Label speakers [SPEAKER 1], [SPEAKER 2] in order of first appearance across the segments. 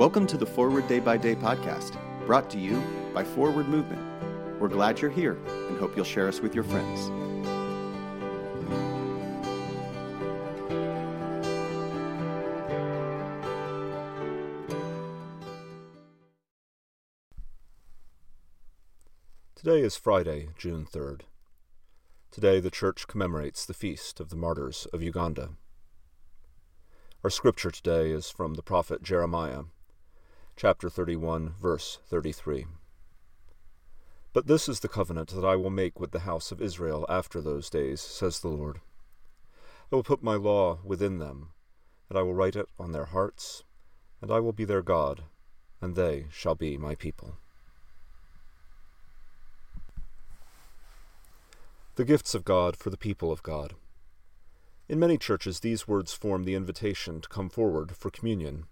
[SPEAKER 1] Welcome to the Forward Day by Day podcast, brought to you by Forward Movement. We're glad you're here and hope you'll share us with your friends.
[SPEAKER 2] Today is Friday, June 3rd. Today the Church commemorates the feast of the martyrs of Uganda. Our scripture today is from the prophet Jeremiah, chapter 31, verse 33. But this is the covenant that I will make with the house of Israel after those days, says the Lord. I will put my law within them, and I will write it on their hearts, and I will be their God, and they shall be my people. The gifts of God for the people of God. In many churches, these words form the invitation to come forward for communion.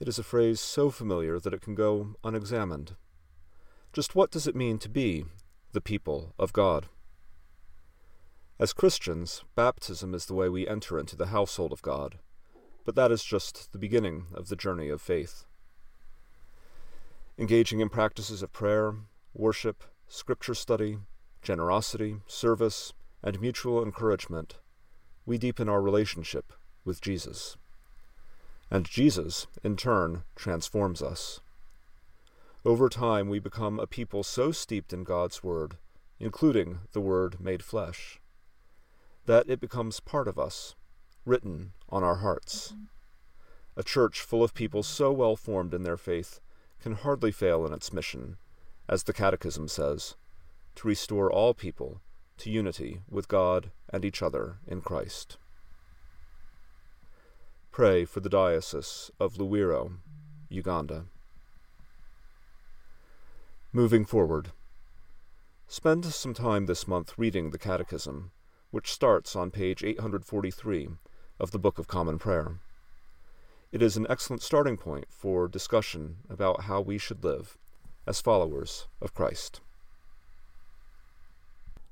[SPEAKER 2] It is a phrase so familiar that it can go unexamined. Just what does it mean to be the people of God? As Christians, baptism is the way we enter into the household of God, but that is just the beginning of the journey of faith. Engaging in practices of prayer, worship, scripture study, generosity, service, and mutual encouragement, we deepen our relationship with Jesus. And Jesus, in turn, transforms us. Over time, we become a people so steeped in God's Word, including the Word made flesh, that it becomes part of us, written on our hearts. A church full of people so well formed in their faith can hardly fail in its mission, as the Catechism says to restore all people to unity with God and each other in Christ. Pray for the Diocese of Luweero, Uganda. Moving forward, spend some time this month reading the Catechism, which starts on page 843 of the Book of Common Prayer. It is an excellent starting point for discussion about how we should live as followers of Christ.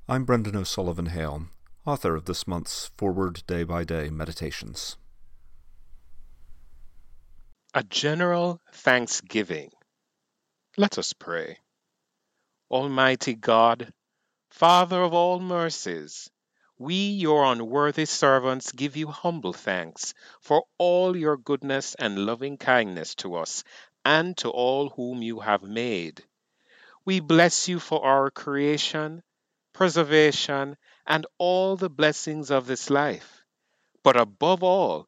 [SPEAKER 2] I'm Brendan O'Sullivan Hale, author of this month's Forward Day by Day Meditations.
[SPEAKER 3] A general thanksgiving. Let us pray. Almighty God, Father of all mercies, we, your unworthy servants, give you humble thanks for all your goodness and loving kindness to us and to all whom you have made. We bless you for our creation preservation, and all the blessings of this life, but above all,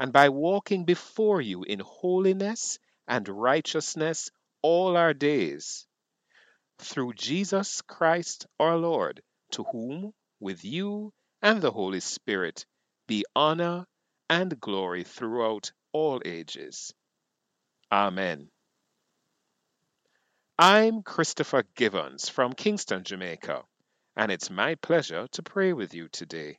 [SPEAKER 3] and by walking before you in holiness and righteousness all our days. Through Jesus Christ our Lord, to whom, with you and the Holy Spirit, be honor and glory throughout all ages. Amen. I'm Christopher Givens from Kingston, Jamaica and it's my pleasure to pray with you today.